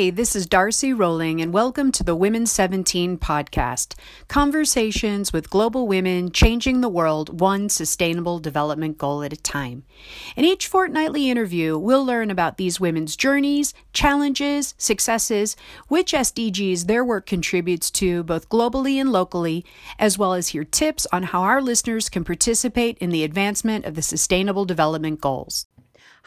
Hi, this is Darcy Rolling, and welcome to the Women 17 podcast Conversations with global women changing the world one sustainable development goal at a time. In each fortnightly interview, we'll learn about these women's journeys, challenges, successes, which SDGs their work contributes to both globally and locally, as well as hear tips on how our listeners can participate in the advancement of the Sustainable Development Goals.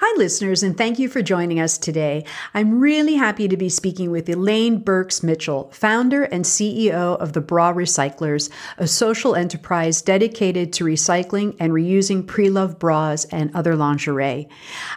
Hi, listeners, and thank you for joining us today. I'm really happy to be speaking with Elaine Birks Mitchell, founder and CEO of the Bra Recyclers, a social enterprise dedicated to recycling and reusing pre loved bras and other lingerie.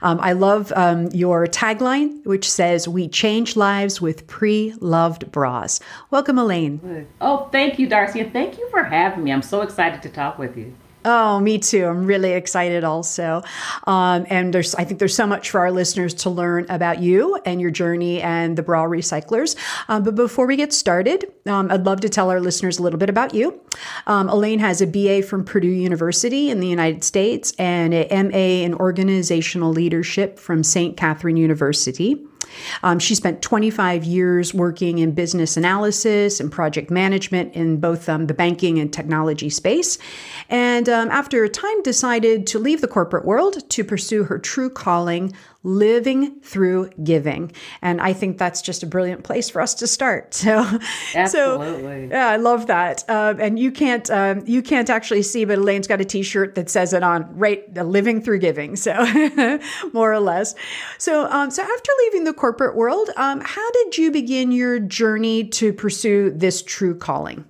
Um, I love um, your tagline, which says, We change lives with pre loved bras. Welcome, Elaine. Oh, thank you, Darcy, thank you for having me. I'm so excited to talk with you. Oh, me too. I'm really excited also. Um, and there's, I think there's so much for our listeners to learn about you and your journey and the bra recyclers. Um, but before we get started, um, I'd love to tell our listeners a little bit about you. Um, Elaine has a BA from Purdue University in the United States and an MA in organizational leadership from St. Catherine University. Um, she spent 25 years working in business analysis and project management in both um, the banking and technology space. And um, after a time, decided to leave the corporate world to pursue her true calling, living through giving. And I think that's just a brilliant place for us to start. So, Absolutely. so yeah, I love that. Uh, and you can't um, you can't actually see, but Elaine's got a T-shirt that says it on right, living through giving. So more or less. So um, so after leaving the corporate world, um, how did you begin your journey to pursue this true calling?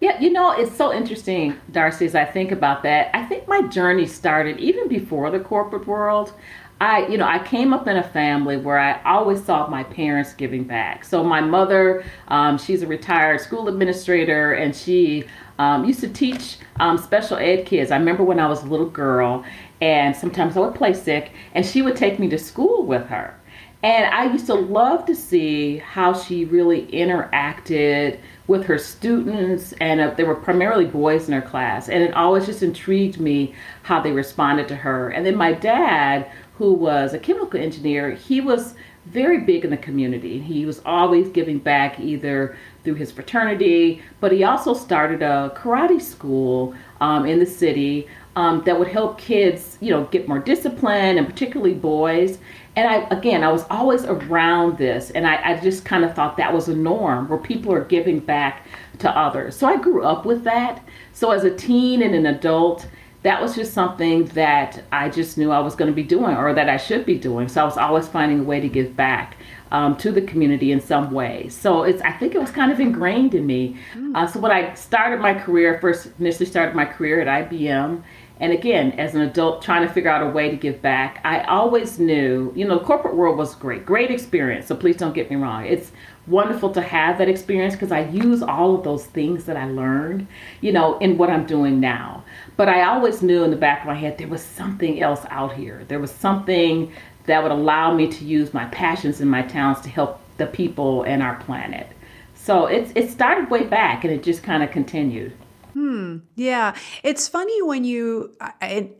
Yeah, you know, it's so interesting, Darcy, as I think about that. I think my journey started even before the corporate world. I, you know, I came up in a family where I always saw my parents giving back. So my mother, um, she's a retired school administrator, and she um, used to teach um, special ed kids. I remember when I was a little girl, and sometimes I would play sick, and she would take me to school with her. And I used to love to see how she really interacted with her students, and uh, there were primarily boys in her class. And it always just intrigued me how they responded to her. And then my dad who was a chemical engineer, he was very big in the community. He was always giving back either through his fraternity, but he also started a karate school um, in the city um, that would help kids, you know, get more discipline and particularly boys. And I, again, I was always around this, and I, I just kind of thought that was a norm where people are giving back to others. So I grew up with that. So as a teen and an adult, that was just something that I just knew I was going to be doing or that I should be doing. So I was always finding a way to give back um, to the community in some way. So it's I think it was kind of ingrained in me. Mm. Uh, so when I started my career, first initially started my career at IBM. And again, as an adult trying to figure out a way to give back, I always knew, you know, the corporate world was great, great experience. So please don't get me wrong. It's wonderful to have that experience because I use all of those things that I learned, you know, in what I'm doing now. But I always knew in the back of my head there was something else out here. There was something that would allow me to use my passions and my talents to help the people and our planet. So it's it started way back and it just kind of continued. Hmm. Yeah. It's funny when you I,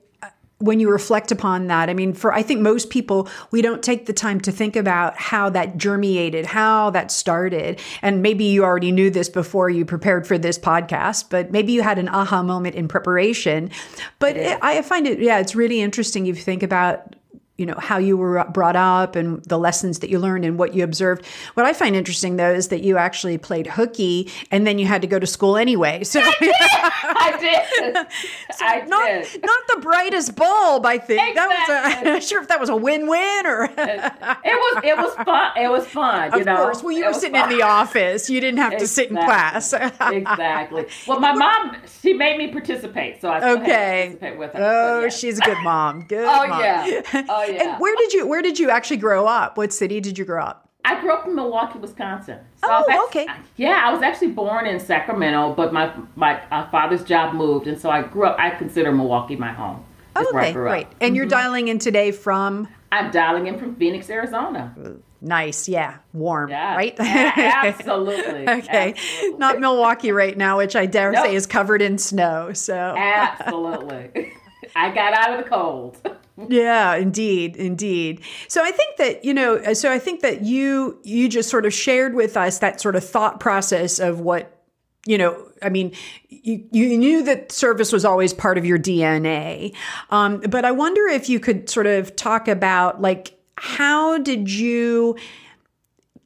when you reflect upon that, I mean, for I think most people, we don't take the time to think about how that germinated, how that started. And maybe you already knew this before you prepared for this podcast, but maybe you had an aha moment in preparation. But it, I find it, yeah, it's really interesting if you think about you know how you were brought up and the lessons that you learned and what you observed what i find interesting though is that you actually played hooky and then you had to go to school anyway so i did, I did. so I not, did. not the brightest bulb i think exactly. that was uh, a, i'm not sure if that was a win-win or it was it was fun it was fun you of know course well you it were sitting fun. in the office you didn't have exactly. to sit in class exactly well my mom she made me participate so i okay participate with her oh yeah. she's a good mom good oh mom. yeah oh yeah and where did you where did you actually grow up? What city did you grow up? I grew up in Milwaukee, Wisconsin. So oh, actually, okay. Yeah, I was actually born in Sacramento, but my my uh, father's job moved, and so I grew up. I consider Milwaukee my home. Oh, okay, great. And mm-hmm. you're dialing in today from? I'm dialing in from Phoenix, Arizona. Nice, yeah, warm, yeah, right? absolutely. okay, absolutely. not Milwaukee right now, which I dare nope. say is covered in snow. So absolutely, I got out of the cold. yeah, indeed, indeed. So I think that you know, so I think that you you just sort of shared with us that sort of thought process of what you know. I mean, you you knew that service was always part of your DNA, um, but I wonder if you could sort of talk about like how did you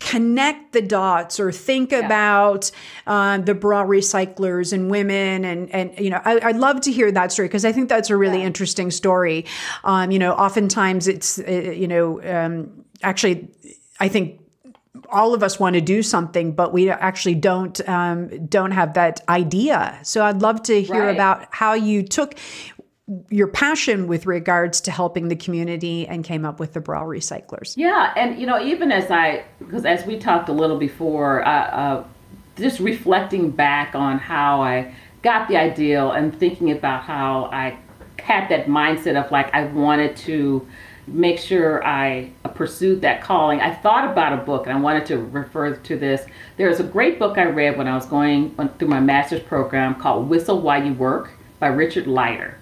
connect the dots or think yeah. about uh, the bra recyclers and women and and you know I, would love to hear that story because I think that's a really yeah. interesting story. Um, you know, oftentimes it's uh, you know um, actually I think all of us want to do something, but we actually don't um, don't have that idea. So I'd love to hear right. about how you took your passion with regards to helping the community and came up with the bra recyclers. Yeah, and you know, even as I, because as we talked a little before, uh, uh, just reflecting back on how I got the ideal and thinking about how I had that mindset of like I wanted to make sure I pursued that calling. I thought about a book and I wanted to refer to this. There's a great book I read when I was going through my master's program called Whistle While You Work by Richard Leider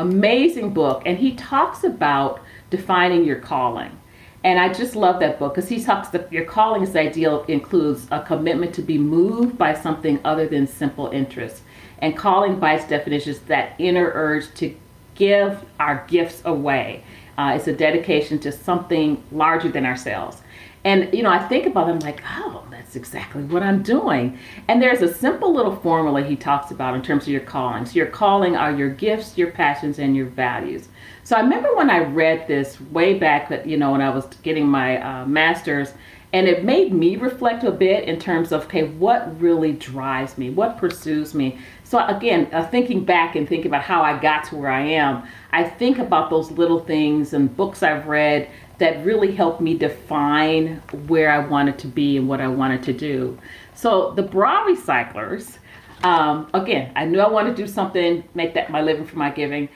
amazing book, and he talks about defining your calling. And I just love that book because he talks that your calling is ideal includes a commitment to be moved by something other than simple interest. And calling by its definition is that inner urge to give our gifts away. Uh, it's a dedication to something larger than ourselves. And you know, I think about I'm like, oh, that's exactly what I'm doing. And there's a simple little formula he talks about in terms of your calling. So your calling are your gifts, your passions, and your values. So I remember when I read this way back you know, when I was getting my uh, master's, and it made me reflect a bit in terms of, okay, what really drives me? What pursues me? So again, uh, thinking back and thinking about how I got to where I am, I think about those little things and books I've read that really helped me define where I wanted to be and what I wanted to do. So the bra recyclers, um, again, I knew I wanted to do something, make that my living for my giving.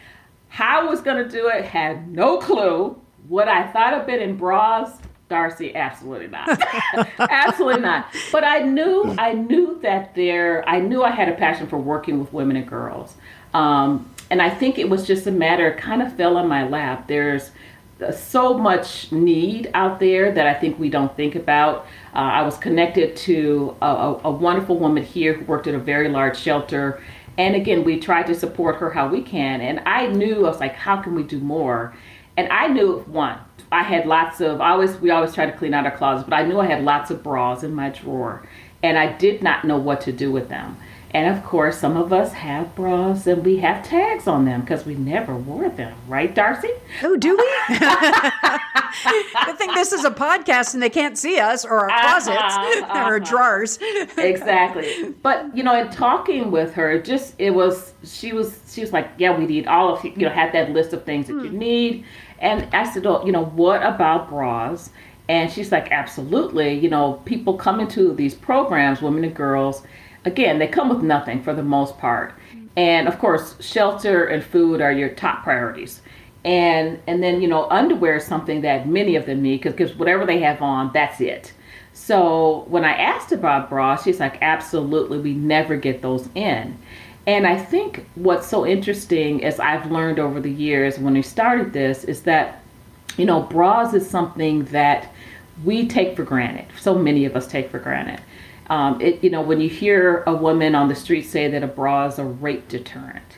How I was going to do it, had no clue. What I thought of it in bras, Darcy, absolutely not. absolutely not. But I knew, I knew that there, I knew I had a passion for working with women and girls. Um, and I think it was just a matter, kind of fell on my lap. There's so much need out there that I think we don't think about. Uh, I was connected to a, a, a, wonderful woman here who worked at a very large shelter. And again, we tried to support her how we can. And I knew, I was like, how can we do more? And I knew, one, I had lots of, I always, we always try to clean out our closets, but I knew I had lots of bras in my drawer. And I did not know what to do with them. And of course, some of us have bras and we have tags on them because we never wore them, right, Darcy? Oh, do we? I think this is a podcast and they can't see us or our uh-huh, closets uh-huh, or drawers. exactly. But you know, in talking with her, just it was she was she was like, yeah, we need all of you know had that list of things that you hmm. need, and I said, oh, you know, what about bras? And she's like, absolutely. You know, people come into these programs, women and girls again, they come with nothing for the most part. And of course, shelter and food are your top priorities. And and then you know, underwear is something that many of them need because whatever they have on, that's it. So when I asked about bras, she's like, absolutely, we never get those in. And I think what's so interesting, as I've learned over the years when we started this, is that you know, bras is something that we take for granted. So many of us take for granted. Um, it, you know, when you hear a woman on the street say that a bra is a rape deterrent,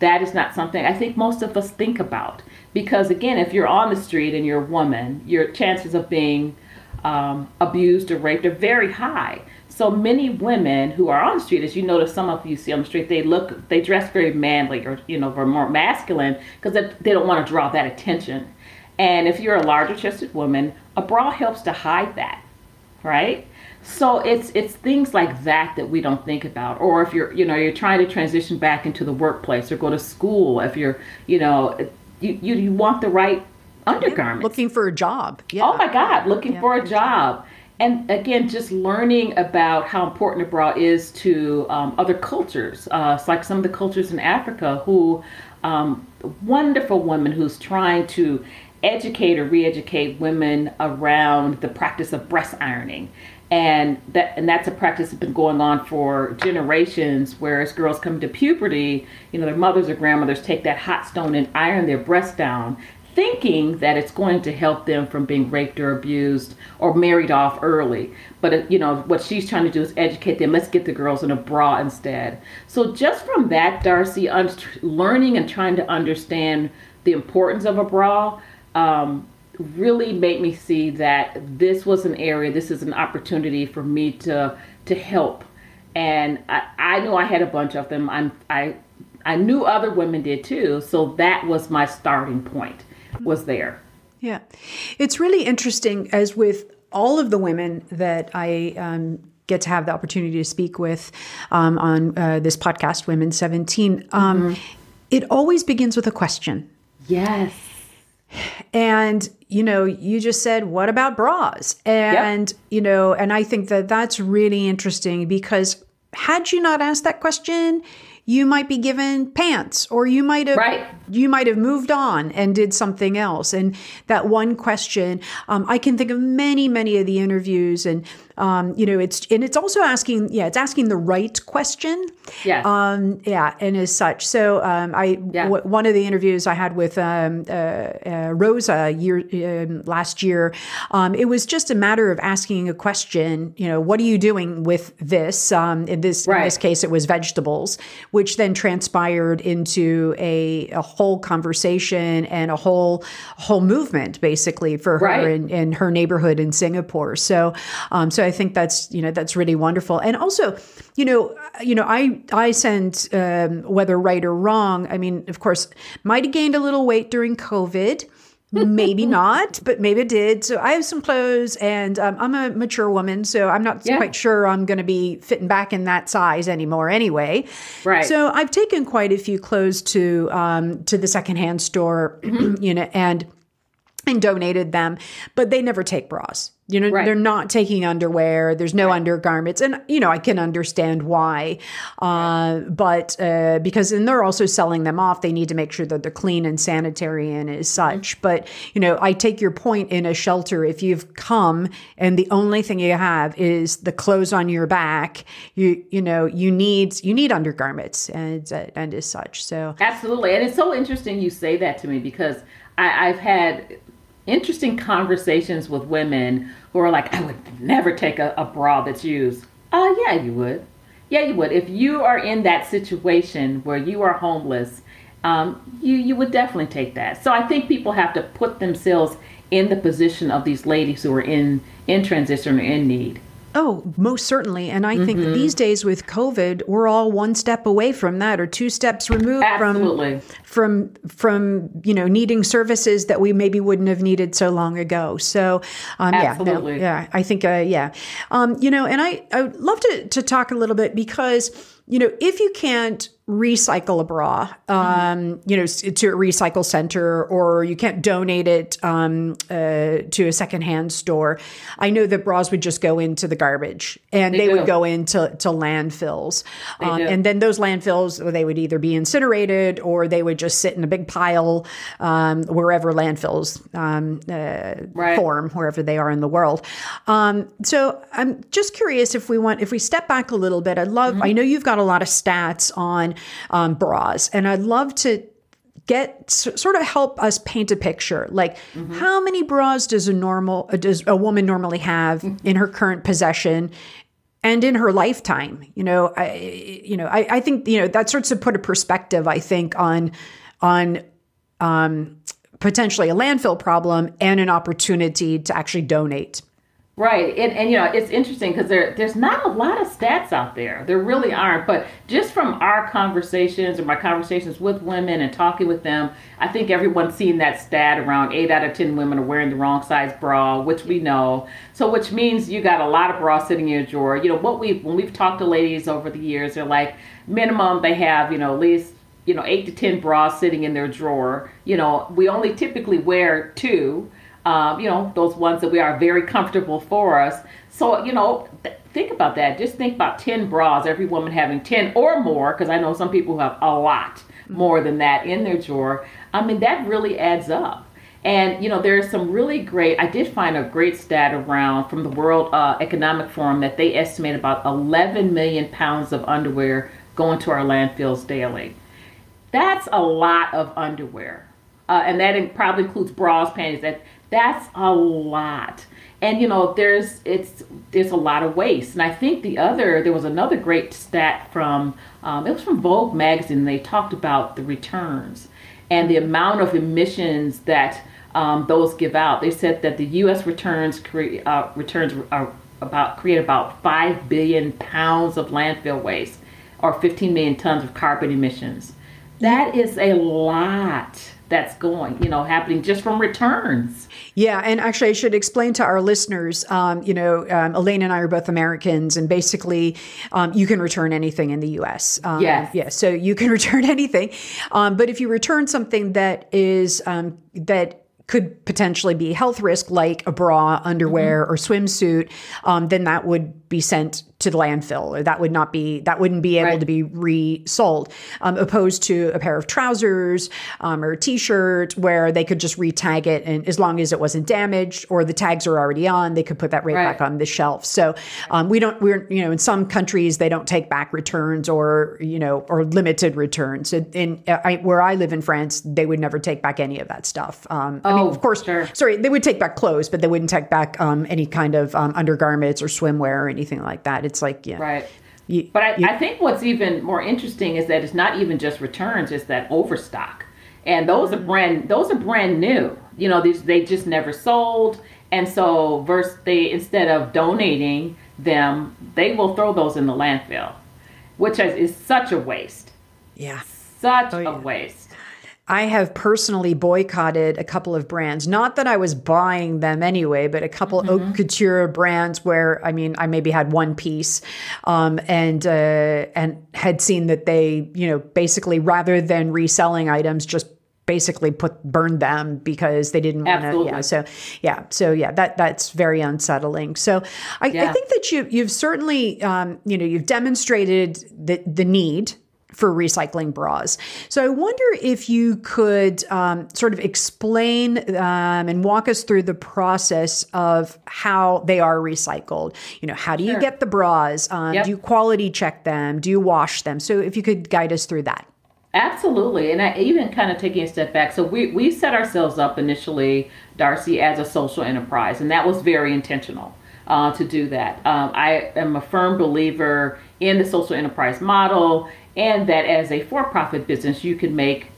that is not something I think most of us think about. Because again, if you're on the street and you're a woman, your chances of being um, abused or raped are very high. So many women who are on the street, as you notice, some of you see on the street, they look, they dress very manly or you know, more masculine because they don't want to draw that attention. And if you're a larger chested woman, a bra helps to hide that, right? So it's it's things like that that we don't think about. Or if you're you know you're trying to transition back into the workplace or go to school, if you're you know you you, you want the right undergarments. Looking for a job. Yeah. Oh my God, looking yeah. for a job. And again, just learning about how important a bra is to um, other cultures. Uh, it's like some of the cultures in Africa who, um, wonderful woman who's trying to educate or re-educate women around the practice of breast ironing and that and that's a practice that's been going on for generations whereas girls come to puberty you know their mothers or grandmothers take that hot stone and iron their breasts down thinking that it's going to help them from being raped or abused or married off early. But you know what she's trying to do is educate them. Let's get the girls in a bra instead. So just from that, Darcy, learning and trying to understand the importance of a bra. Um, really made me see that this was an area this is an opportunity for me to to help and i, I know i had a bunch of them i'm i i knew other women did too so that was my starting point was there. Yeah. It's really interesting, as with all of the women that I um, get to have the opportunity to speak with um, on uh, this podcast, Women 17, um, mm-hmm. it always begins with a question. Yes. And, you know, you just said, what about bras? And, you know, and I think that that's really interesting because had you not asked that question, you might be given pants or you might have right. you might have moved on and did something else and that one question um, i can think of many many of the interviews and um, you know, it's and it's also asking, yeah, it's asking the right question. Yeah. Um, yeah, and as such. So um, I yeah. w- one of the interviews I had with um, uh, uh, Rosa year um, last year, um, it was just a matter of asking a question. You know, what are you doing with this? Um, in this right. in this case, it was vegetables, which then transpired into a, a whole conversation and a whole whole movement basically for her right. in, in her neighborhood in Singapore. So, um, so I think that's you know that's really wonderful. And also, you know, you know, I I send um, whether right or wrong. I mean, of course, might have gained a little weight during COVID. maybe not, but maybe it did. So I have some clothes, and um, I'm a mature woman, so I'm not yeah. quite sure I'm going to be fitting back in that size anymore. Anyway, right. So I've taken quite a few clothes to um, to the secondhand store, mm-hmm. you know, and and donated them, but they never take bras. You know, right. they're not taking underwear. There's no right. undergarments, and you know I can understand why, uh, but uh, because and they're also selling them off. They need to make sure that they're clean and sanitary and as such. Mm-hmm. But you know, I take your point in a shelter. If you've come and the only thing you have is the clothes on your back, you you know you need you need undergarments and and as such. So absolutely, and it's so interesting you say that to me because I, I've had interesting conversations with women who are like, I would never take a, a bra that's used. Uh, yeah, you would. Yeah, you would. If you are in that situation where you are homeless, um, you you would definitely take that. So I think people have to put themselves in the position of these ladies who are in in transition or in need. Oh, most certainly. And I mm-hmm. think these days with COVID, we're all one step away from that or two steps removed Absolutely. from from from, you know, needing services that we maybe wouldn't have needed so long ago. So, um, yeah, yeah, I think, uh, yeah. Um, you know, and I, I would love to, to talk a little bit because, you know, if you can't recycle a bra, um, you know, to a recycle center, or you can't donate it um, uh, to a secondhand store. I know that bras would just go into the garbage, and they, they would go into to landfills, um, and then those landfills they would either be incinerated or they would just sit in a big pile um, wherever landfills um, uh, right. form, wherever they are in the world. Um, so I'm just curious if we want if we step back a little bit. I'd love. Mm-hmm. I know you've got a lot of stats on um, bras. And I'd love to get sort of help us paint a picture like mm-hmm. how many bras does a normal uh, does a woman normally have in her current possession and in her lifetime you know i you know i, I think you know that starts to put a perspective i think on on um, potentially a landfill problem and an opportunity to actually donate Right, and, and you know it's interesting because there there's not a lot of stats out there. There really aren't. But just from our conversations or my conversations with women and talking with them, I think everyone's seen that stat around eight out of ten women are wearing the wrong size bra, which we know. So which means you got a lot of bras sitting in your drawer. You know what we when we've talked to ladies over the years, they're like minimum they have you know at least you know eight to ten bras sitting in their drawer. You know we only typically wear two um, you know, those ones that we are very comfortable for us. So, you know, th- think about that. Just think about 10 bras, every woman having 10 or more, because I know some people have a lot more than that in their drawer. I mean, that really adds up. And, you know, there's some really great, I did find a great stat around from the World uh, Economic Forum that they estimate about 11 million pounds of underwear going to our landfills daily. That's a lot of underwear uh, and that probably includes bras, panties. That that's a lot. And you know, there's it's there's a lot of waste. And I think the other there was another great stat from um, it was from Vogue magazine. They talked about the returns and the amount of emissions that um, those give out. They said that the U.S. returns uh, returns are about create about five billion pounds of landfill waste, or 15 million tons of carbon emissions. That is a lot that's going, you know, happening just from returns. Yeah, and actually, I should explain to our listeners. Um, you know, um, Elaine and I are both Americans, and basically, um, you can return anything in the U.S. Um, yes. Yeah, so you can return anything, um, but if you return something that is um, that could potentially be health risk, like a bra, underwear, mm-hmm. or swimsuit, then that would be sent to the landfill or that would not be that wouldn't be able right. to be resold um, opposed to a pair of trousers um, or a t-shirt where they could just retag it and as long as it wasn't damaged or the tags are already on they could put that right, right. back on the shelf so um, we don't we're you know in some countries they don't take back returns or you know or limited returns in I, where i live in france they would never take back any of that stuff um, oh, i mean of course sure. sorry they would take back clothes but they wouldn't take back um, any kind of um, undergarments or swimwear or anything like that it's like yeah. Right. You, but I, you, I think what's even more interesting is that it's not even just returns; it's that overstock, and those are mm-hmm. brand those are brand new. You know, these they just never sold, and so verse they instead of donating them, they will throw those in the landfill, which is, is such a waste. Yeah, such oh, yeah. a waste. I have personally boycotted a couple of brands. Not that I was buying them anyway, but a couple mm-hmm. haute couture brands where I mean I maybe had one piece, um, and uh, and had seen that they you know basically rather than reselling items just basically put burned them because they didn't want to yeah so yeah so yeah that that's very unsettling so i, yeah. I think that you you've certainly um, you know you've demonstrated the the need for recycling bras. So I wonder if you could um, sort of explain um, and walk us through the process of how they are recycled. You know, how do you get the bras? Um, yep. Do you quality check them? Do you wash them? So if you could guide us through that. Absolutely. And I, even kind of taking a step back. So we, we set ourselves up initially, Darcy, as a social enterprise, and that was very intentional uh, to do that. Um, I am a firm believer in the social enterprise model and that as a for-profit business you can make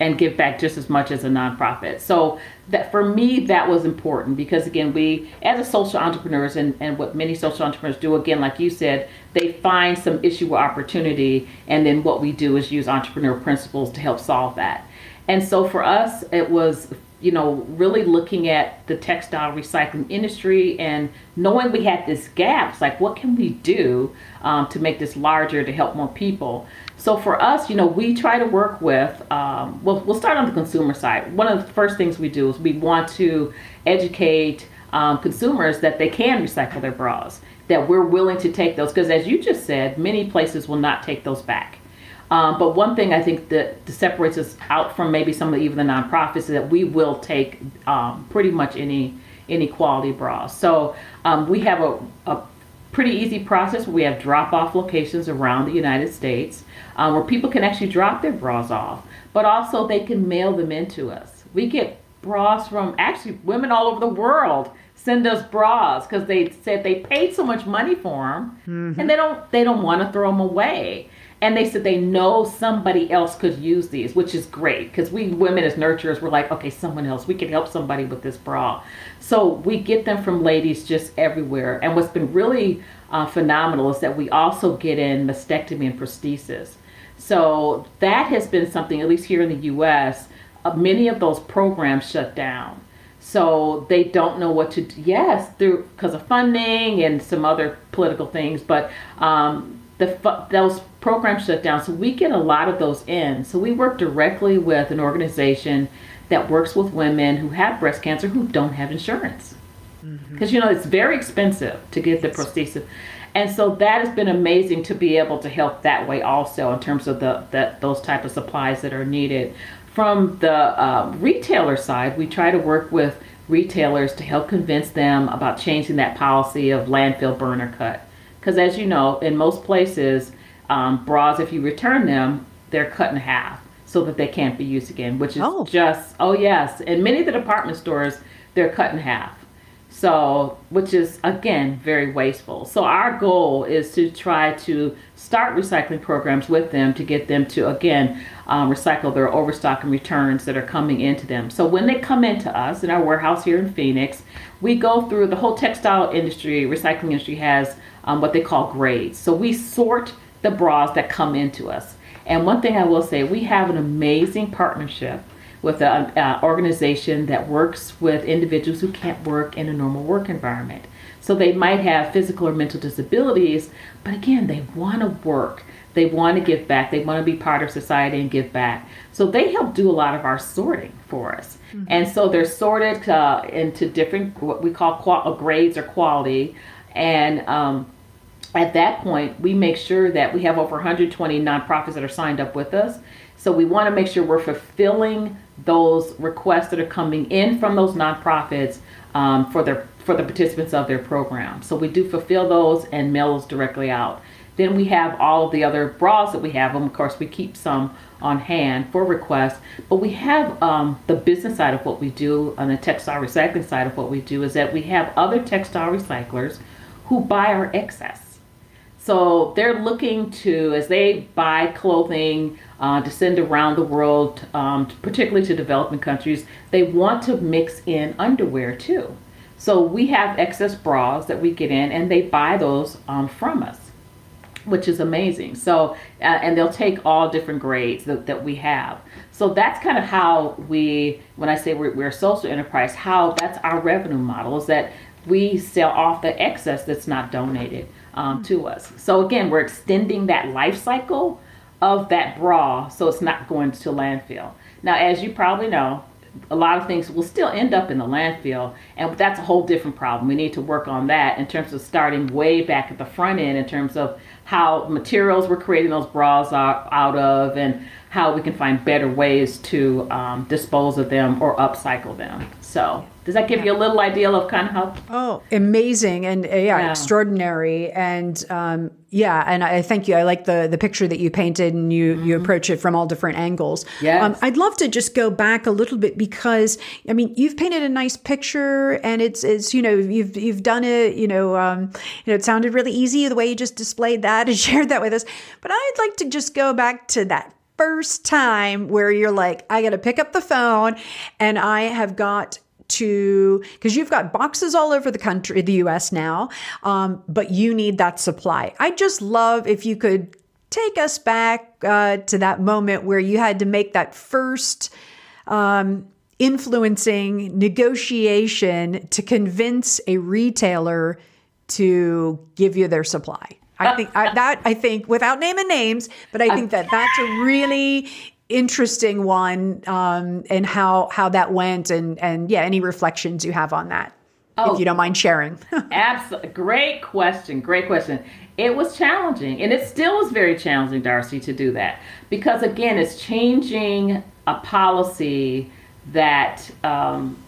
and give back just as much as a nonprofit. So that for me that was important because again we as a social entrepreneurs and, and what many social entrepreneurs do again like you said they find some issue or opportunity and then what we do is use entrepreneur principles to help solve that. And so for us it was you know, really looking at the textile recycling industry and knowing we had this gap. It's like, what can we do um, to make this larger to help more people? So for us, you know, we try to work with, um, well, we'll start on the consumer side. One of the first things we do is we want to educate um, consumers that they can recycle their bras, that we're willing to take those. Because as you just said, many places will not take those back. Um, but one thing I think that separates us out from maybe some of the, even the nonprofits is that we will take um, pretty much any any quality bras. So um, we have a, a pretty easy process we have drop off locations around the United States um, where people can actually drop their bras off, but also they can mail them into us. We get bras from actually women all over the world send us bras because they said they paid so much money for them mm-hmm. and they don't they don't want to throw them away and they said they know somebody else could use these, which is great because we women as nurturers were like, okay, someone else, we can help somebody with this bra. So we get them from ladies just everywhere. And what's been really uh, phenomenal is that we also get in mastectomy and prosthesis. So that has been something, at least here in the U.S., uh, many of those programs shut down. So they don't know what to do. Yes, through because of funding and some other political things, but um, the those programs shut down. So we get a lot of those in. So we work directly with an organization that works with women who have breast cancer who don't have insurance. Because mm-hmm. you know it's very expensive to get the prosthesis. And so that has been amazing to be able to help that way also in terms of the, the those type of supplies that are needed. From the uh, retailer side, we try to work with retailers to help convince them about changing that policy of landfill burner cut. Because as you know, in most places, um, bras, if you return them, they're cut in half. so that they can't be used again, which is Oh. just, oh yes. And many of the department stores, they're cut in half. So, which is again very wasteful. So, our goal is to try to start recycling programs with them to get them to again um, recycle their overstock and returns that are coming into them. So, when they come into us in our warehouse here in Phoenix, we go through the whole textile industry, recycling industry has um, what they call grades. So, we sort the bras that come into us. And one thing I will say, we have an amazing partnership with an organization that works with individuals who can't work in a normal work environment. So they might have physical or mental disabilities, but again, they want to work. They want to give back. They want to be part of society and give back. So they help do a lot of our sorting for us. And so they're sorted uh, into different, what we call qual- grades or quality. And um, at that point, we make sure that we have over 120 nonprofits that are signed up with us. So we want to make sure we're fulfilling those requests that are coming in from those nonprofits um, for their for the participants of their program. So we do fulfill those and mail those directly out. Then we have all of the other bras that we have, and of course we keep some on hand for requests. But we have um, the business side of what we do on the textile recycling side of what we do is that we have other textile recyclers who buy our excess. So they're looking to, as they buy clothing uh, to send around the world, um, particularly to developing countries, they want to mix in underwear too. So we have excess bras that we get in, and they buy those um, from us, which is amazing. So, uh, and they'll take all different grades that, that we have. So that's kind of how we, when I say we're, we're a social enterprise, how that's our revenue model is that we sell off the excess that's not donated um, to us. So again, we're extending that life cycle of that bra so it's not going to landfill. Now, as you probably know, a lot of things will still end up in the landfill, and that's a whole different problem. We need to work on that in terms of starting way back at the front end in terms of how materials we're creating those bras out of and how we can find better ways to um, dispose of them or upcycle them. So, does that give you a little idea of kind of how? Oh, amazing and uh, yeah, Yeah. extraordinary and um, yeah, and I thank you. I like the the picture that you painted and you you approach it from all different angles. Mm-hmm. Um, I'd love to just go back a little bit because I mean you've painted a nice picture and it's it's you know you've you've done it you know um, you know it sounded really easy the way you just displayed that and shared that with us. But I'd like to just go back to that first time where you're like I got to pick up the phone and I have got to because you've got boxes all over the country, the US now, um, but you need that supply. I just love if you could take us back uh, to that moment where you had to make that first um, influencing negotiation to convince a retailer to give you their supply. I think I, that I think without naming names, but I think that that's a really interesting one, um, and how how that went, and and yeah, any reflections you have on that, Oh. if you don't mind sharing. Absolutely. Great question. Great question. It was challenging, and it still is very challenging, Darcy, to do that because again, it's changing a policy that um,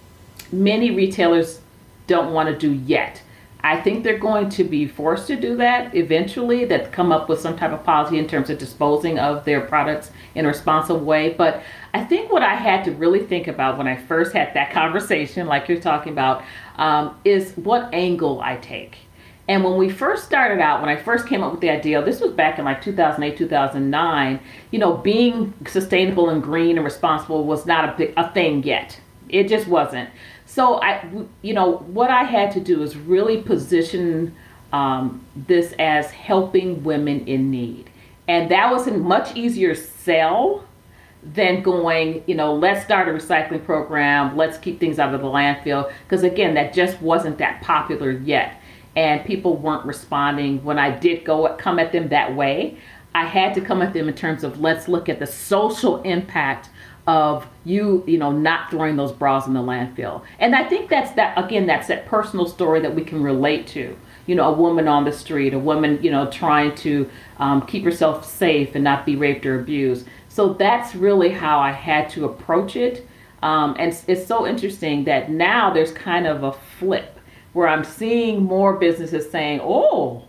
many retailers don't want to do yet. I think they're going to be forced to do that eventually, that come up with some type of policy in terms of disposing of their products in a responsible way. But I think what I had to really think about when I first had that conversation, like you're talking about, um, is what angle I take. And when we first started out, when I first came up with the idea, this was back in like 2008, 2009, you know, being sustainable and green and responsible was not a, big, a thing yet. It just wasn't. So I, you know, what I had to do is really position um, this as helping women in need, and that was a much easier sell than going, you know, let's start a recycling program, let's keep things out of the landfill, because again, that just wasn't that popular yet, and people weren't responding. When I did go come at them that way. I had to come at them in terms of let's look at the social impact of you you know not throwing those bras in the landfill. And i think that's that again that's that personal story that we can relate to. You know a woman on the street a woman you know trying to um, keep herself safe and not be raped or abused. So that's really how i had to approach it. Um, and it's, it's so interesting that now there's kind of a flip where i'm seeing more businesses saying oh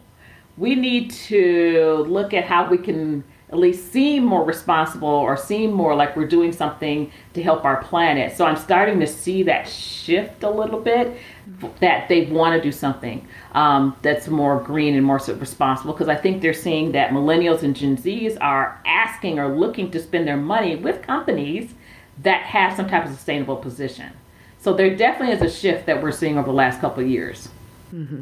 we need to look at how we can at least seem more responsible or seem more like we're doing something to help our planet. So I'm starting to see that shift a little bit that they want to do something um, that's more green and more responsible because I think they're seeing that millennials and Gen Zs are asking or looking to spend their money with companies that have some type of sustainable position. So there definitely is a shift that we're seeing over the last couple of years. Mm-hmm.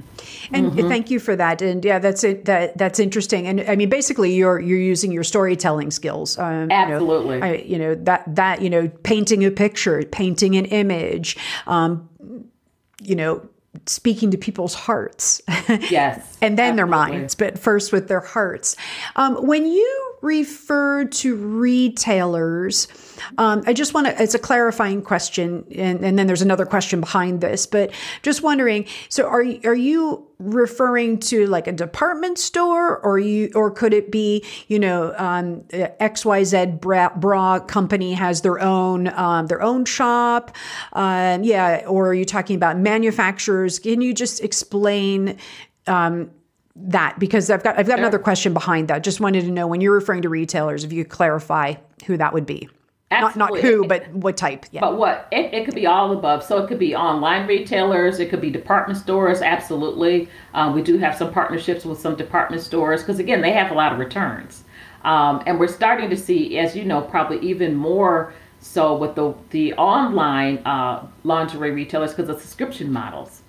And mm-hmm. thank you for that. And yeah, that's it. That that's interesting. And I mean, basically, you're you're using your storytelling skills. Um, Absolutely. You know, I, you know, that that you know, painting a picture, painting an image. Um, you know, speaking to people's hearts. Yes. and then absolutely. their minds, but first with their hearts. Um, when you refer to retailers, um, I just want to, it's a clarifying question, and, and, then there's another question behind this, but just wondering so are, are you referring to like a department store or you or could it be you know um, xyz bra, bra, company has their own um, their own shop um, yeah or are you talking about manufacturers can you just explain um, that because I've got I've got another question behind that. Just wanted to know when you're referring to retailers, if you could clarify who that would be. Not, not who, but what type. Yeah. But what? It, it could be all above. So it could be online retailers, it could be department stores, absolutely. Um, we do have some partnerships with some department stores because, again, they have a lot of returns. Um, and we're starting to see, as you know, probably even more so with the, the online uh, lingerie retailers because of subscription models.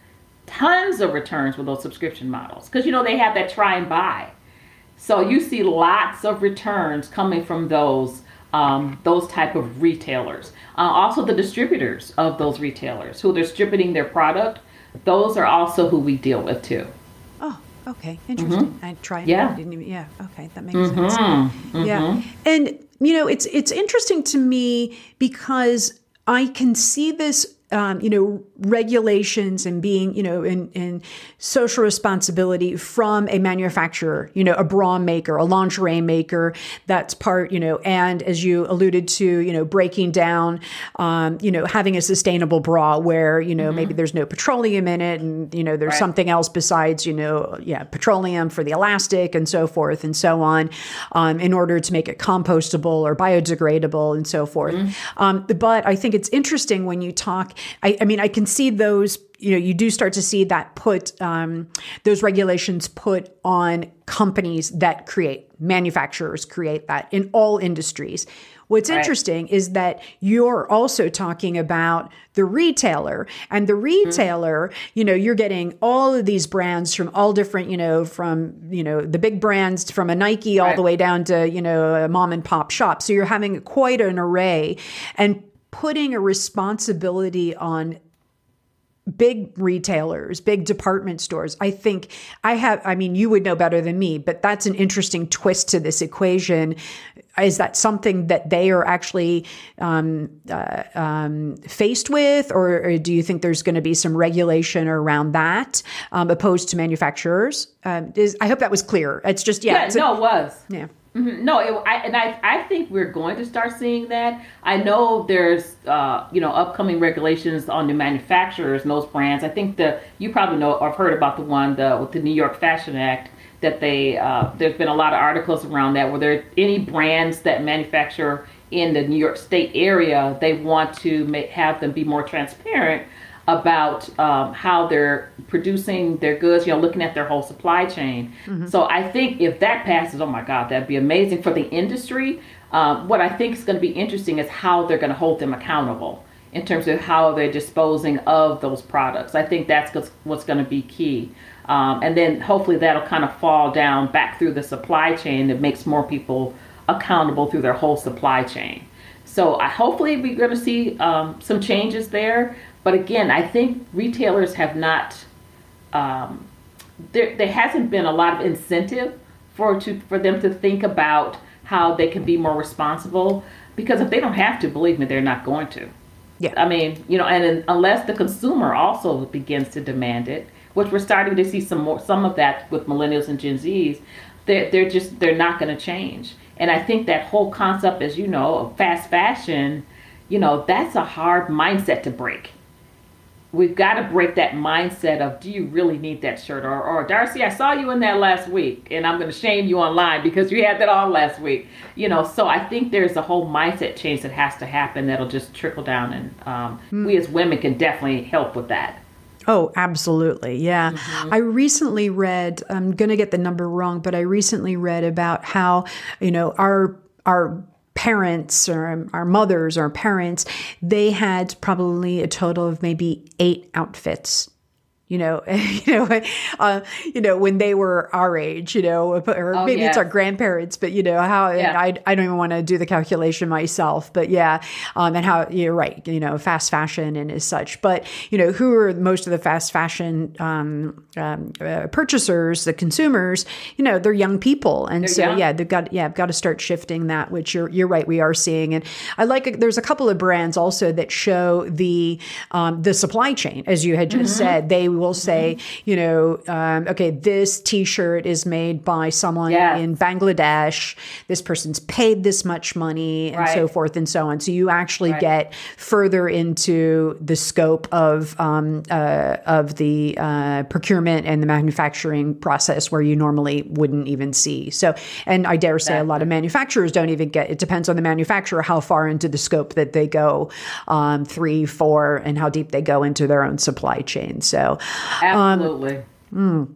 Tons of returns with those subscription models because, you know, they have that try and buy. So you see lots of returns coming from those um, those type of retailers. Uh, also, the distributors of those retailers who are distributing their product. Those are also who we deal with too. Oh, okay, interesting. Mm-hmm. I tried. Yeah. Even, yeah. Okay, that makes mm-hmm. sense. Mm-hmm. Yeah, and you know, it's it's interesting to me because I can see this um, you know, regulations and being, you know, in, in social responsibility from a manufacturer, you know, a bra maker, a lingerie maker, that's part, you know, and as you alluded to, you know, breaking down, um, you know, having a sustainable bra where, you know, mm-hmm. maybe there's no petroleum in it and, you know, there's right. something else besides, you know, yeah, petroleum for the elastic and so forth and so on, um, in order to make it compostable or biodegradable and so forth. Mm-hmm. Um, but I think it's interesting when you talk I, I mean, I can see those you know you do start to see that put um, those regulations put on companies that create manufacturers create that in all industries what's right. interesting is that you're also talking about the retailer and the retailer mm-hmm. you know you're getting all of these brands from all different you know from you know the big brands from a nike all right. the way down to you know a mom and pop shop so you're having quite an array and putting a responsibility on big retailers, big department stores. I think I have, I mean, you would know better than me, but that's an interesting twist to this equation. Is that something that they are actually um, uh, um, faced with, or, or, do you think there's going to be some regulation around that um, opposed to manufacturers? Um, is, I hope that was clear. It's just, yeah. Yeah, no, a, it was. Yeah. Mm-hmm. No, it, I, and I, I think we're going to start seeing that. I know there's, uh, you know, upcoming regulations on the manufacturers and those brands. I think the you probably know or have heard about the one the, with the New York Fashion Act that they uh, there's been a lot of articles around that where there any brands that manufacture in the New York State area they want to make, have them be more transparent about um, how they're producing their goods, you know, looking at their whole supply chain. Mm-hmm. So I think if that passes, oh my God, that'd be amazing for the industry. Um, what I think is going to be interesting is how they're going to hold them accountable in terms of how they're disposing of those products. I think that's what's going to be key. Um, and then hopefully that'll kind of fall down back through the supply chain that makes more people accountable through their whole supply chain. So I, hopefully we're going to see um, some changes there. But again, I think retailers have not. Um, there, there hasn't been a lot of incentive for to for them to think about how they can be more responsible because if they don't have to, believe me, they're not going to. Yeah. I mean, you know, and unless the consumer also begins to demand it, which we're starting to see some more some of that with millennials and Gen Zs, they're they're just they're not going to change. And I think that whole concept, as you know, of fast fashion, you know, that's a hard mindset to break we've got to break that mindset of do you really need that shirt or, or darcy i saw you in that last week and i'm going to shame you online because you had that on last week you know so i think there's a whole mindset change that has to happen that'll just trickle down and um, mm. we as women can definitely help with that Oh, absolutely. Yeah. Mm-hmm. I recently read, I'm going to get the number wrong, but I recently read about how, you know, our our parents or um, our mothers or parents, they had probably a total of maybe eight outfits you know, you know, uh, you know, when they were our age, you know, or oh, maybe it's our grandparents, but you know how yeah. I, I don't even want to do the calculation myself, but yeah, um, and how you're right, you know, fast fashion and as such. But you know, who are most of the fast fashion um, um, uh, purchasers, the consumers? You know, they're young people, and they're so young. yeah, they've got yeah, I've got to start shifting that. Which you're you're right, we are seeing, and I like. There's a couple of brands also that show the um, the supply chain, as you had just mm-hmm. said. They will say, mm-hmm. you know, um, okay, this T-shirt is made by someone in Bangladesh. This person's paid this much money, and right. so forth and so on. So you actually right. get further into the scope of um, uh, of the uh, procurement and the manufacturing process where you normally wouldn't even see. So, and I dare say, exactly. a lot of manufacturers don't even get. It depends on the manufacturer how far into the scope that they go, um, three, four, and how deep they go into their own supply chain. So, Absolutely. Um, mm.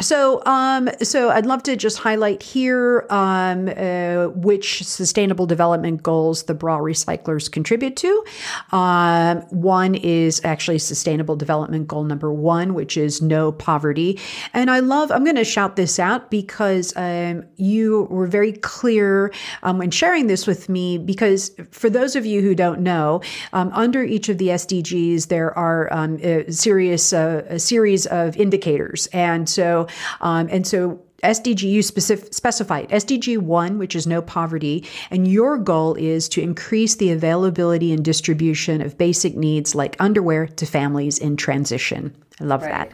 So, um, so I'd love to just highlight here um, uh, which sustainable development goals the bra recyclers contribute to. Um, one is actually sustainable development goal number one, which is no poverty. And I love, I'm going to shout this out because um, you were very clear um, when sharing this with me. Because for those of you who don't know, um, under each of the SDGs, there are a, serious, uh, a series of indicators. And so um, and so SDG specific, specified SDG 1, which is no poverty, and your goal is to increase the availability and distribution of basic needs like underwear to families in transition. I love right. that.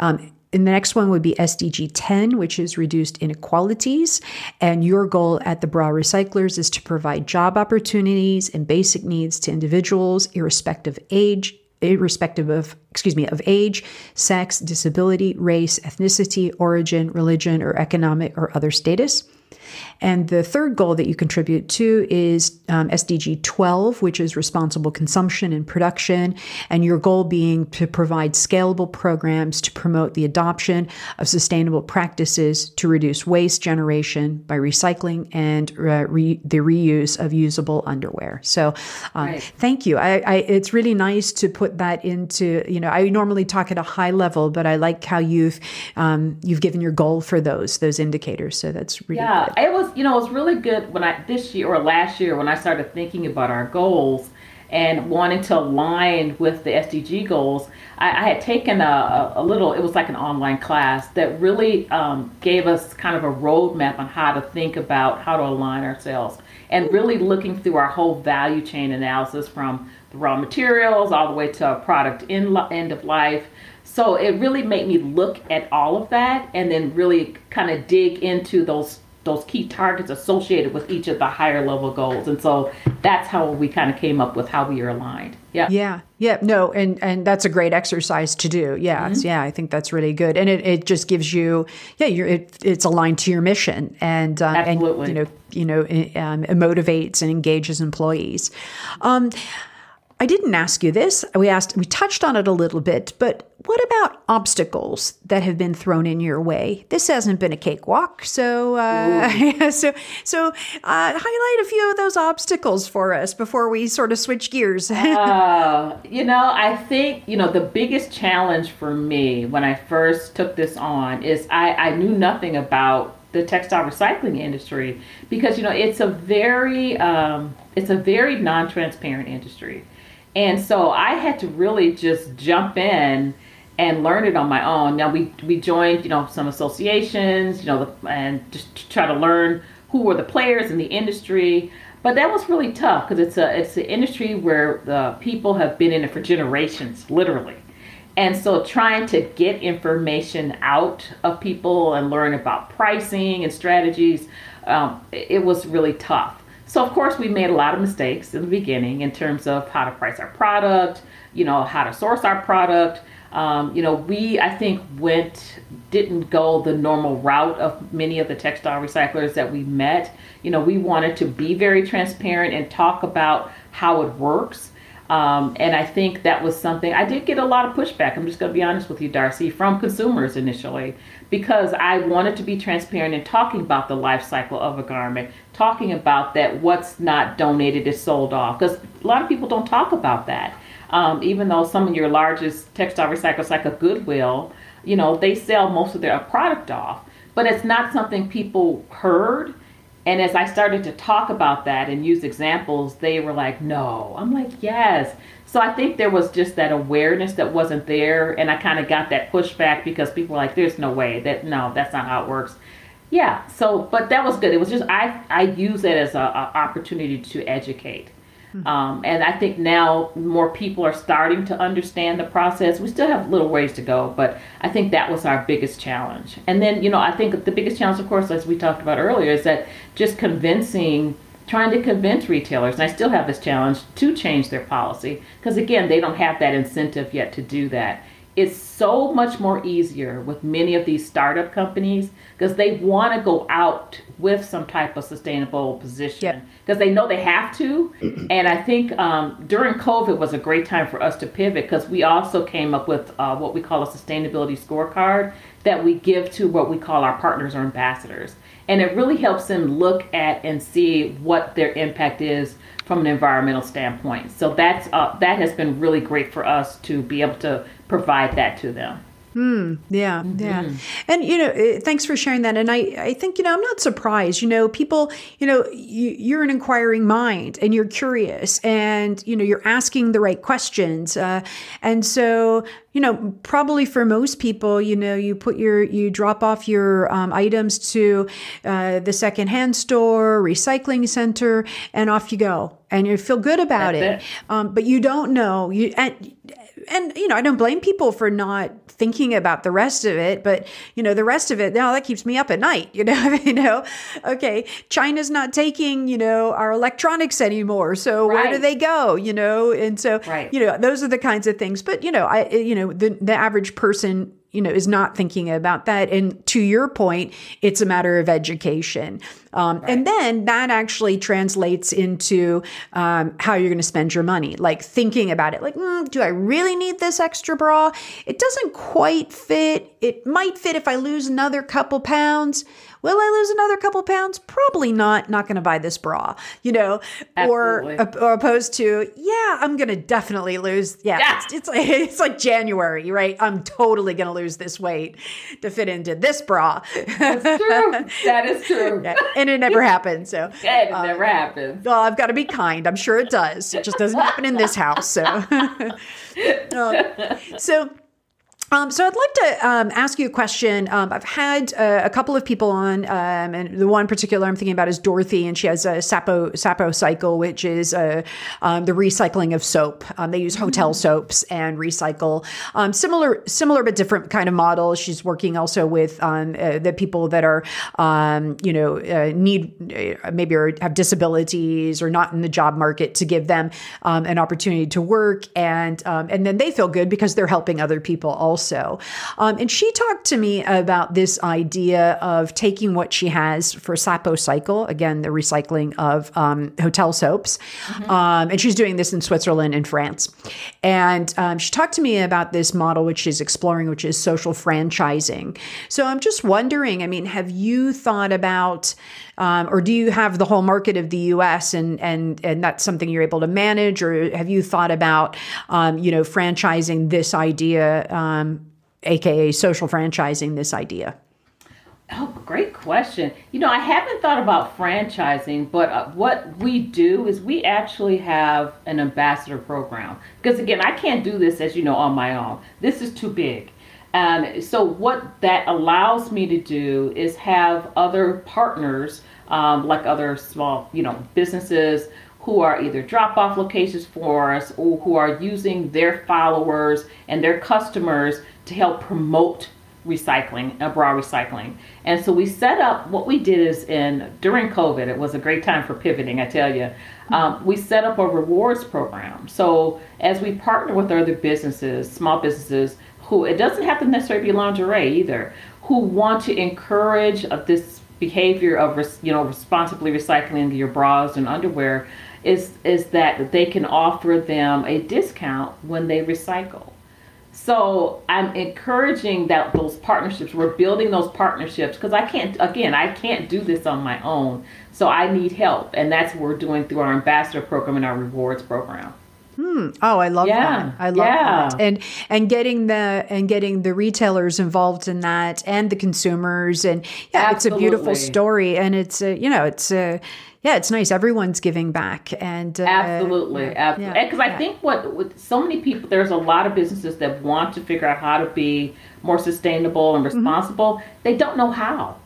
Um, and the next one would be SDG 10, which is reduced inequalities. And your goal at the Bra Recyclers is to provide job opportunities and basic needs to individuals, irrespective of age, irrespective of excuse me of age sex disability race ethnicity origin religion or economic or other status and the third goal that you contribute to is um, SDG 12, which is responsible consumption and production. And your goal being to provide scalable programs to promote the adoption of sustainable practices to reduce waste generation by recycling and uh, re- the reuse of usable underwear. So, um, right. thank you. I, I, it's really nice to put that into, you know, I normally talk at a high level, but I like how you've um, you've given your goal for those those indicators. So that's really yeah. Good. It was you know, it was really good when I this year or last year when I started thinking about our goals and wanting to align with the SDG goals. I, I had taken a, a, little, it was like an online class that really um, gave us kind of a roadmap on how to think about how to align ourselves and really looking through our whole value chain analysis from the raw materials all the way to a product in end of life. So it really made me look at all of that and then really kind of dig into those those key targets associated with each of the higher level goals. And so that's how we kind of came up with how we are aligned. Yeah. Yeah. Yeah. No and and that's a great exercise to do. Yeah. Mm-hmm. yeah i think that's really good. And it, it just gives you yeah you're it, it's aligned to your mission and uh, Absolutely. and you know you know it, um, it motivates and engages employees. Um I didn't ask you this. We asked, we touched on it a little bit, but what about obstacles that have been thrown in your way? This hasn't been a cakewalk, so uh, so so uh, highlight a few of those obstacles for us before we sort of switch gears. uh, you know, I think you know the biggest challenge for me when I first took this on is I, I knew nothing about the textile recycling industry because you know it's a very um, it's a very non-transparent industry and so I had to really just jump in and learn it on my own. Now we we joined, you know, some associations, you know, and just try to learn who were the players in the industry. But that was really tough because it's a it's an industry where the people have been in it for generations, literally. And so trying to get information out of people and learn about pricing and strategies, um, it was really tough. So, of course, we made a lot of mistakes in the beginning in terms of how to price our product, you know, how to source our product. Um, you know, we, I think, went, didn't go the normal route of many of the textile recyclers that we met. You know, we wanted to be very transparent and talk about how it works. Um, and I think that was something I did get a lot of pushback. I'm just going to be honest with you, Darcy, from consumers initially, because I wanted to be transparent in talking about the life cycle of a garment, talking about that what's not donated is sold off, because a lot of people don't talk about that. Um, even though some of your largest textile recyclers, like a Goodwill, you know, they sell most of their product off, but it's not something people heard and as I started to talk about that and use examples, they were like, no. I'm like, yes. So I think there was just that awareness that wasn't there. And I kind of got that pushback because people were like, there's no way that, no, that's not how it works. Yeah. So, but that was good. It was just, I, I use it as an opportunity to educate. Mm-hmm. Um, and I think now more people are starting to understand the process. We still have little ways to go, but I think that was our biggest challenge. And then, you know, I think the biggest challenge, of course, as we talked about earlier, is that just convincing, trying to convince retailers, and I still have this challenge, to change their policy. Because again, they don't have that incentive yet to do that it's so much more easier with many of these startup companies because they want to go out with some type of sustainable position because yep. they know they have to. and I think um, during COVID was a great time for us to pivot because we also came up with uh, what we call a sustainability scorecard that we give to what we call our partners or ambassadors. And it really helps them look at and see what their impact is from an environmental standpoint. So that's uh, that has been really great for us to be able to provide that to them. Hmm. Yeah. Mm-hmm. Yeah. And you know, eh, thanks for sharing that. And I, I think you know, I'm not surprised. You know, people, you know, you, are an inquiring mind, and you're curious, and you know, you're asking the right questions. Uh, and so, you know, probably for most people, you know, you put your, you drop off your um, items to uh, the secondhand store, recycling center, and off you go, and you feel good about That's it. it. Um, but you don't know you and and you know, I don't blame people for not thinking about the rest of it, but you know, the rest of it, now that keeps me up at night, you know, you know, okay, China's not taking, you know, our electronics anymore. So right. where do they go, you know? And so, right. you know, those are the kinds of things, but you know, I, you know, the, the average person you know is not thinking about that. And to your point it's a matter of education. Um, right. and then that actually translates into um, how you're going to spend your money like thinking about it like mm, do i really need this extra bra? It doesn't quite fit. It might fit if i lose another couple pounds Will I lose another couple pounds? Probably not. Not going to buy this bra, you know, or, or opposed to, yeah, I'm going to definitely lose. Yeah, yeah. It's, it's, like, it's like January, right? I'm totally going to lose this weight to fit into this bra. That's true. that is true. Yeah. And it never happens. So yeah, it uh, never happens. Well, I've got to be kind. I'm sure it does. It just doesn't happen in this house. So, uh, so um, so I'd like to um, ask you a question. Um, I've had uh, a couple of people on, um, and the one particular I'm thinking about is Dorothy, and she has a Sapo SapoCycle, which is uh, um, the recycling of soap. Um, they use hotel mm-hmm. soaps and recycle. similar, similar but different kind of model. She's working also with uh, the people that are, you know, uh, need uh, maybe or have disabilities or not in the job market to give them an opportunity to work, and and then they feel good because they're helping other people also also. Um, and she talked to me about this idea of taking what she has for SapoCycle, again, the recycling of um, hotel soaps. Mm-hmm. Um, and she's doing this in Switzerland and France. And um, she talked to me about this model, which she's exploring, which is social franchising. So I'm just wondering, I mean, have you thought about, um, or do you have the whole market of the U.S. and and and that's something you're able to manage, or have you thought about, um, you know, franchising this idea, um, aka social franchising this idea? Oh, great question. You know, I haven't thought about franchising, but uh, what we do is we actually have an ambassador program. Because again, I can't do this, as you know, on my own. This is too big. And so, what that allows me to do is have other partners, um, like other small, you know, businesses who are either drop off locations for us or who are using their followers and their customers to help promote recycling, uh, bra recycling. And so we set up what we did is in during COVID, it was a great time for pivoting, I tell you. Um, we set up a rewards program. So as we partner with other businesses, small businesses, who it doesn't have to necessarily be lingerie either, who want to encourage this behavior of you know responsibly recycling your bras and underwear, is is that they can offer them a discount when they recycle. So I'm encouraging that those partnerships, we're building those partnerships because I can't, again, I can't do this on my own. So I need help. And that's what we're doing through our ambassador program and our rewards program. Hmm. Oh, I love yeah. that. I love yeah. that. And and getting the and getting the retailers involved in that and the consumers and yeah, Absolutely. it's a beautiful story and it's a, you know, it's a yeah, it's nice. Everyone's giving back, and uh, absolutely, absolutely. Because yeah, I think what with so many people, there's a lot of businesses that want to figure out how to be more sustainable and mm-hmm. responsible. Mm-hmm. They don't know how.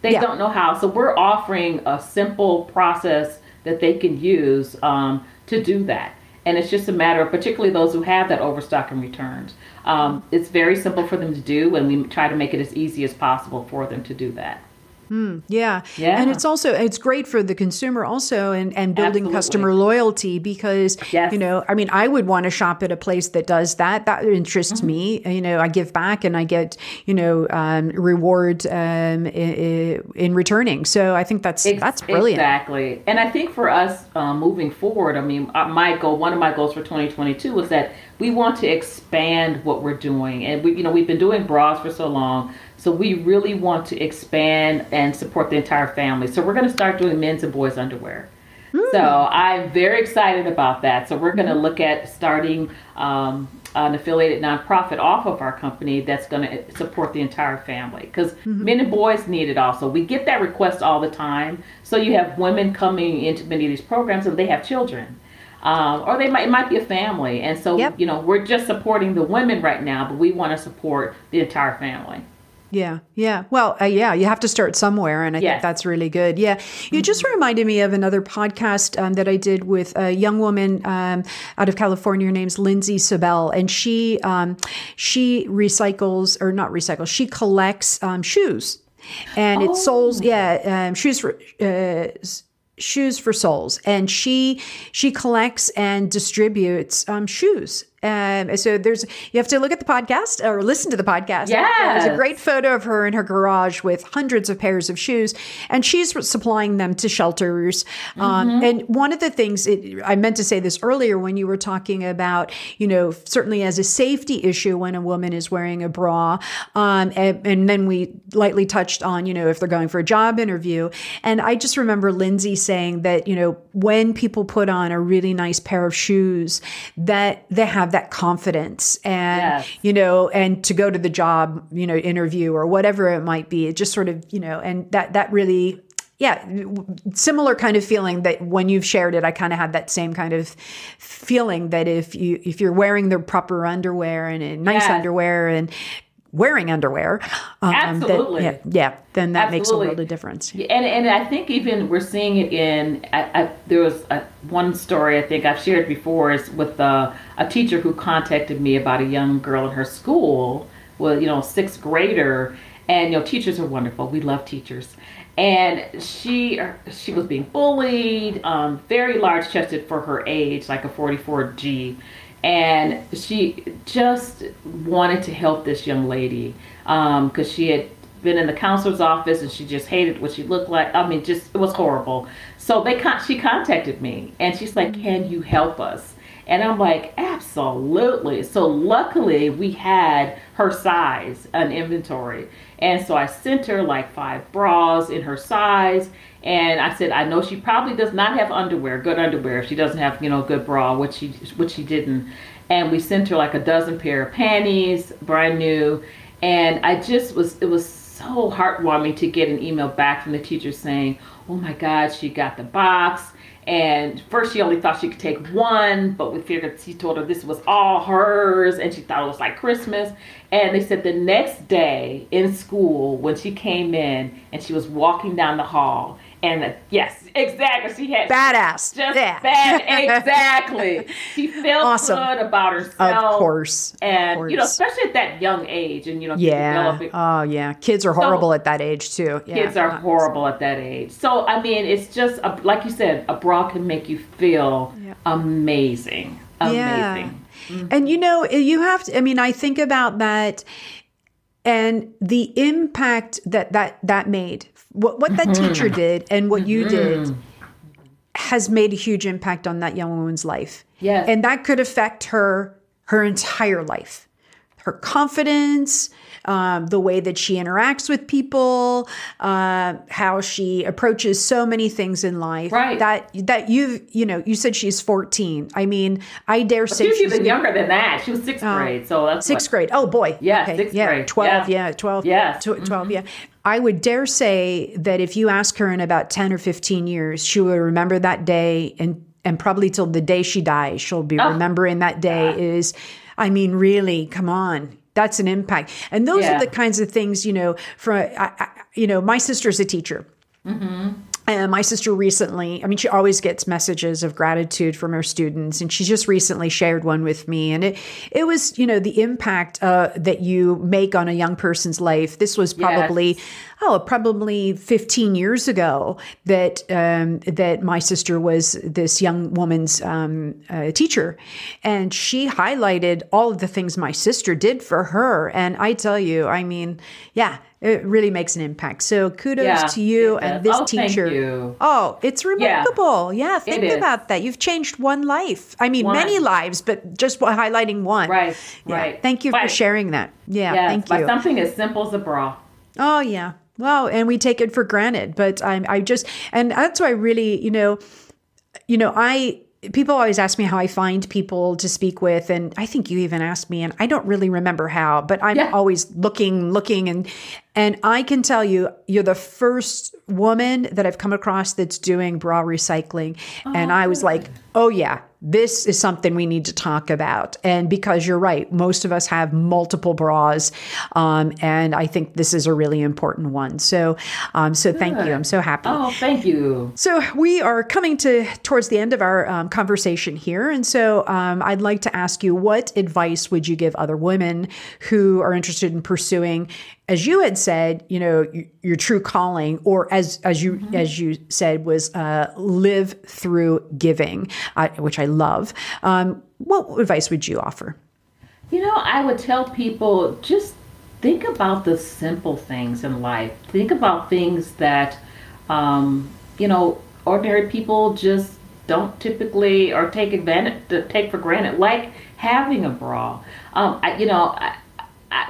They yeah. don't know how. So we're offering a simple process that they can use um, to do that. And it's just a matter of, particularly those who have that overstock and returns. Um, it's very simple for them to do, and we try to make it as easy as possible for them to do that. Mm, yeah. Yeah. And it's also it's great for the consumer also and, and building Absolutely. customer loyalty because yes. you know, I mean, I would want to shop at a place that does that. That interests mm-hmm. me. You know, I give back and I get, you know, um, reward um, in, in, returning. So I think that's that's brilliant. Exactly. And I think for us um, moving forward, I mean, uh, my goal, one of my goals for 2022 was that we want to expand what we're doing. And we, you know, we've been doing bras for so long. So we really want to expand and support the entire family. So we're going to start doing men's and boys underwear. Mm. So I'm very excited about that. So we're going to look at starting um, an affiliated nonprofit off of our company that's going to support the entire family because mm-hmm. men and boys need it also. We get that request all the time. So you have women coming into many of these programs and they have children. Um, or they might it might be a family, and so yep. you know we're just supporting the women right now, but we want to support the entire family. Yeah, yeah. Well, uh, yeah, you have to start somewhere, and I yes. think that's really good. Yeah, you mm-hmm. just reminded me of another podcast um, that I did with a young woman um, out of California. Her name's Lindsay Sabell, and she um, she recycles or not recycles. She collects um, shoes, and oh. it sold. Yeah, um, shoes for. Uh, shoes for souls and she she collects and distributes um, shoes um, so there's you have to look at the podcast or listen to the podcast. Yeah, there's a great photo of her in her garage with hundreds of pairs of shoes, and she's supplying them to shelters. Um, mm-hmm. and one of the things it, I meant to say this earlier when you were talking about, you know, certainly as a safety issue when a woman is wearing a bra, um, and, and then we lightly touched on, you know, if they're going for a job interview. And I just remember Lindsay saying that, you know, when people put on a really nice pair of shoes, that they have that confidence and yes. you know and to go to the job you know interview or whatever it might be it just sort of you know and that that really yeah similar kind of feeling that when you've shared it i kind of had that same kind of feeling that if you if you're wearing the proper underwear and, and nice yes. underwear and wearing underwear. Um, Absolutely. That, yeah, yeah, then that Absolutely. makes a world of difference. And and I think even we're seeing it in. I, I, there was a, one story I think I've shared before is with a, a teacher who contacted me about a young girl in her school, well, you know, sixth grader, and you know, teachers are wonderful. We love teachers. And she she was being bullied, um, very large chested for her age, like a 44G and she just wanted to help this young lady because um, she had been in the counselor's office and she just hated what she looked like. I mean, just it was horrible. So they con- she contacted me and she's like, "Can you help us?" And I'm like, "Absolutely." So luckily we had her size an inventory, and so I sent her like five bras in her size and I said, I know she probably does not have underwear, good underwear. She doesn't have, you know, good bra, which she which she didn't. And we sent her like a dozen pair of panties, brand new. And I just was it was so heartwarming to get an email back from the teacher saying, "Oh my God, she got the box." And first, she only thought she could take one, but we figured she told her this was all hers, and she thought it was like Christmas. And they said the next day in school, when she came in and she was walking down the hall, And yes, exactly. She had Badass. just Yeah. bad. Exactly. She felt Awesome. good about herself. Of course. Of And you know, especially at that young age, and you know, Yeah. Oh, yeah. Kids are horrible at that age too. Yeah. kids are horrible at that age. So I mean, it's just a, like you said, a bra can make you feel Yeah. amazing, amazing. And you know, you have to I mean, I think about that and the impact that that that made. What what that Mm-hmm. teacher did and what you did has made a huge impact on that young woman's life. Yes. And that could affect her her entire life. Her confidence, um, the way that she interacts with people, uh, how she approaches so many things in life. Right. That that you you know you said she's fourteen. I mean, I dare say She was she's even younger than that. She was sixth grade, so that's. Sixth what- grade. Oh boy. Yeah, sixth yeah, grade. 12. Yeah. Yeah, 12. Yes. tw- 12. Yeah. I would dare say that if you ask her in about 10 or 15 years, she will remember that day and and probably till the day she dies, she'll be Oh. remembering that day is I mean, really, come on. That's an impact. And those Yeah. are the kinds of things, you know, for I, I, you know, my sister's a teacher. Mm-hmm. And my sister recently, I mean, she always gets messages of gratitude from her students, and she just recently shared one with me. And it, it was, you know, the impact uh, that you make on a young person's life. This was probably, oh, probably 15 years ago that um, that my sister was this young woman's um, uh, teacher, and she highlighted all of the things my sister did for her. And I tell you, I mean, yeah, it really makes an impact. So kudos Yeah, to you and this Oh, thank teacher. you. Oh, it's remarkable. Yeah, think is. about that. You've changed one life. I mean, One. many lives, but just highlighting one. Right, Yeah. right. Thank you for sharing that. Yeah, Yes, thank by you. something as simple as a bra. Oh yeah. Well, and we take it for granted, but I'm I just and that's why I really, you know, you know, I people always ask me how I find people to speak with and I think you even asked me and I don't really remember how, but I'm Yeah. always looking looking and and I can tell you you're the first woman that I've come across that's doing bra recycling and I was like, oh. "Oh yeah, this is something we need to talk about. And because you're right, most of us have multiple bras, um, and I think this is a really important one. So, um, so thank you. I'm so happy. Oh, thank you. So we are coming to towards the end of our um, conversation here, and so um, I'd like to ask you, what advice would you give other women who are interested in pursuing, as you had said, you know, your, your true calling, or as as you as you said was uh, live through giving, uh, which I love. Um, what advice would you offer? You know, I would tell people just think about the simple things in life. Think about things that, um, you know, ordinary people just don't typically or take advantage take for granted, like having a bra. Um, I, you know, I,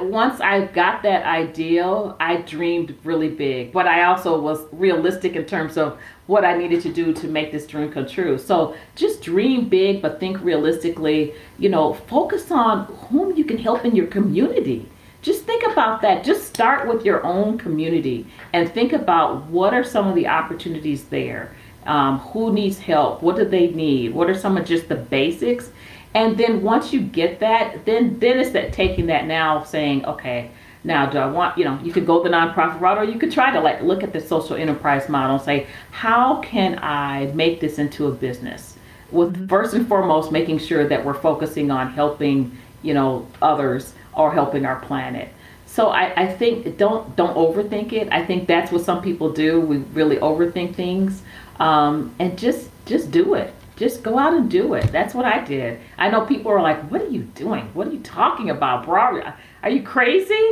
Once I got that ideal, I dreamed really big, but I also was realistic in terms of what I needed to do to make this dream come true. So just dream big, but think realistically. You know, focus on whom you can help in your community. Just think about that. Just start with your own community and think about what are some of the opportunities there. Um, who needs help? What do they need? What are some of just the basics? And then once you get that, then then it's that taking that now saying, okay, now do I want, you know, you could go the nonprofit route or you could try to like look at the social enterprise model and say, how can I make this into a business? With first and foremost making sure that we're focusing on helping, you know, others or helping our planet. So I, I think don't don't overthink it. I think that's what some people do. We really overthink things. Um, and just just do it just go out and do it. That's what I did. I know people are like, "What are you doing? What are you talking about, bro? Are you crazy?"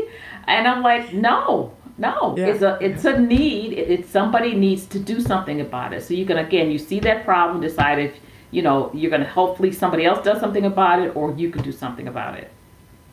And I'm like, "No, no. Yeah. It's a it's a need. It, it's somebody needs to do something about it. So you can again, you see that problem, decide if you know you're gonna. Hopefully, somebody else does something about it, or you can do something about it.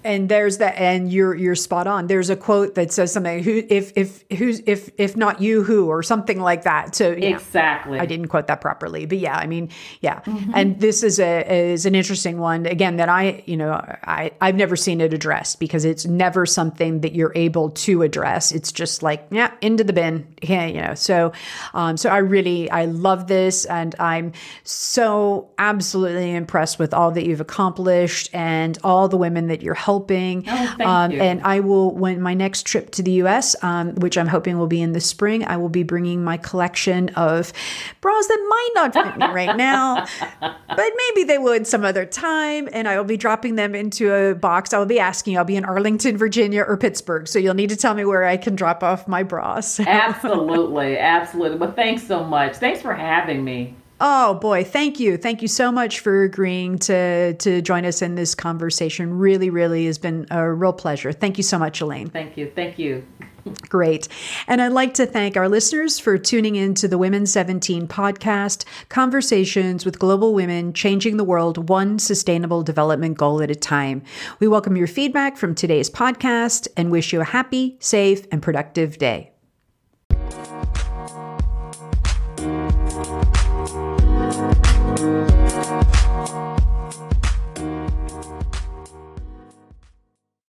And there's that, and you're you're spot on. There's a quote that says something. Who, if if who's if if not you, who, or something like that. So. Exactly. I didn't quote that properly, but yeah, I mean, yeah. And this is a is an interesting one again that I, you know, I I've never seen it addressed because it's never something that you're able to address. It's just like, yeah, into the bin. Yeah, you know. So um so I really I love this and I'm so absolutely impressed with all that you've accomplished and all the women that you're helping helping. Oh, um. And I will, when my next trip to the US, um, which I'm hoping will be in the spring, I will be bringing my collection of bras that might not fit me right now, but maybe they would some other time. And I will be dropping them into a box. I will be asking, I'll be in Arlington, Virginia or Pittsburgh. So you'll need to tell me where I can drop off my bras. absolutely. Absolutely. Well, thanks so much. Thanks for having me. Oh boy, thank you. Thank you so much for agreeing to to join us in this conversation. Really, really has been a real pleasure. Thank you so much, Elaine. Thank you. Thank you. Great. And I'd like to thank our listeners for tuning in to the Women 17 podcast, conversations with global women changing the world one sustainable development goal at a time. We welcome your feedback from today's podcast and wish you a happy, safe, and productive day.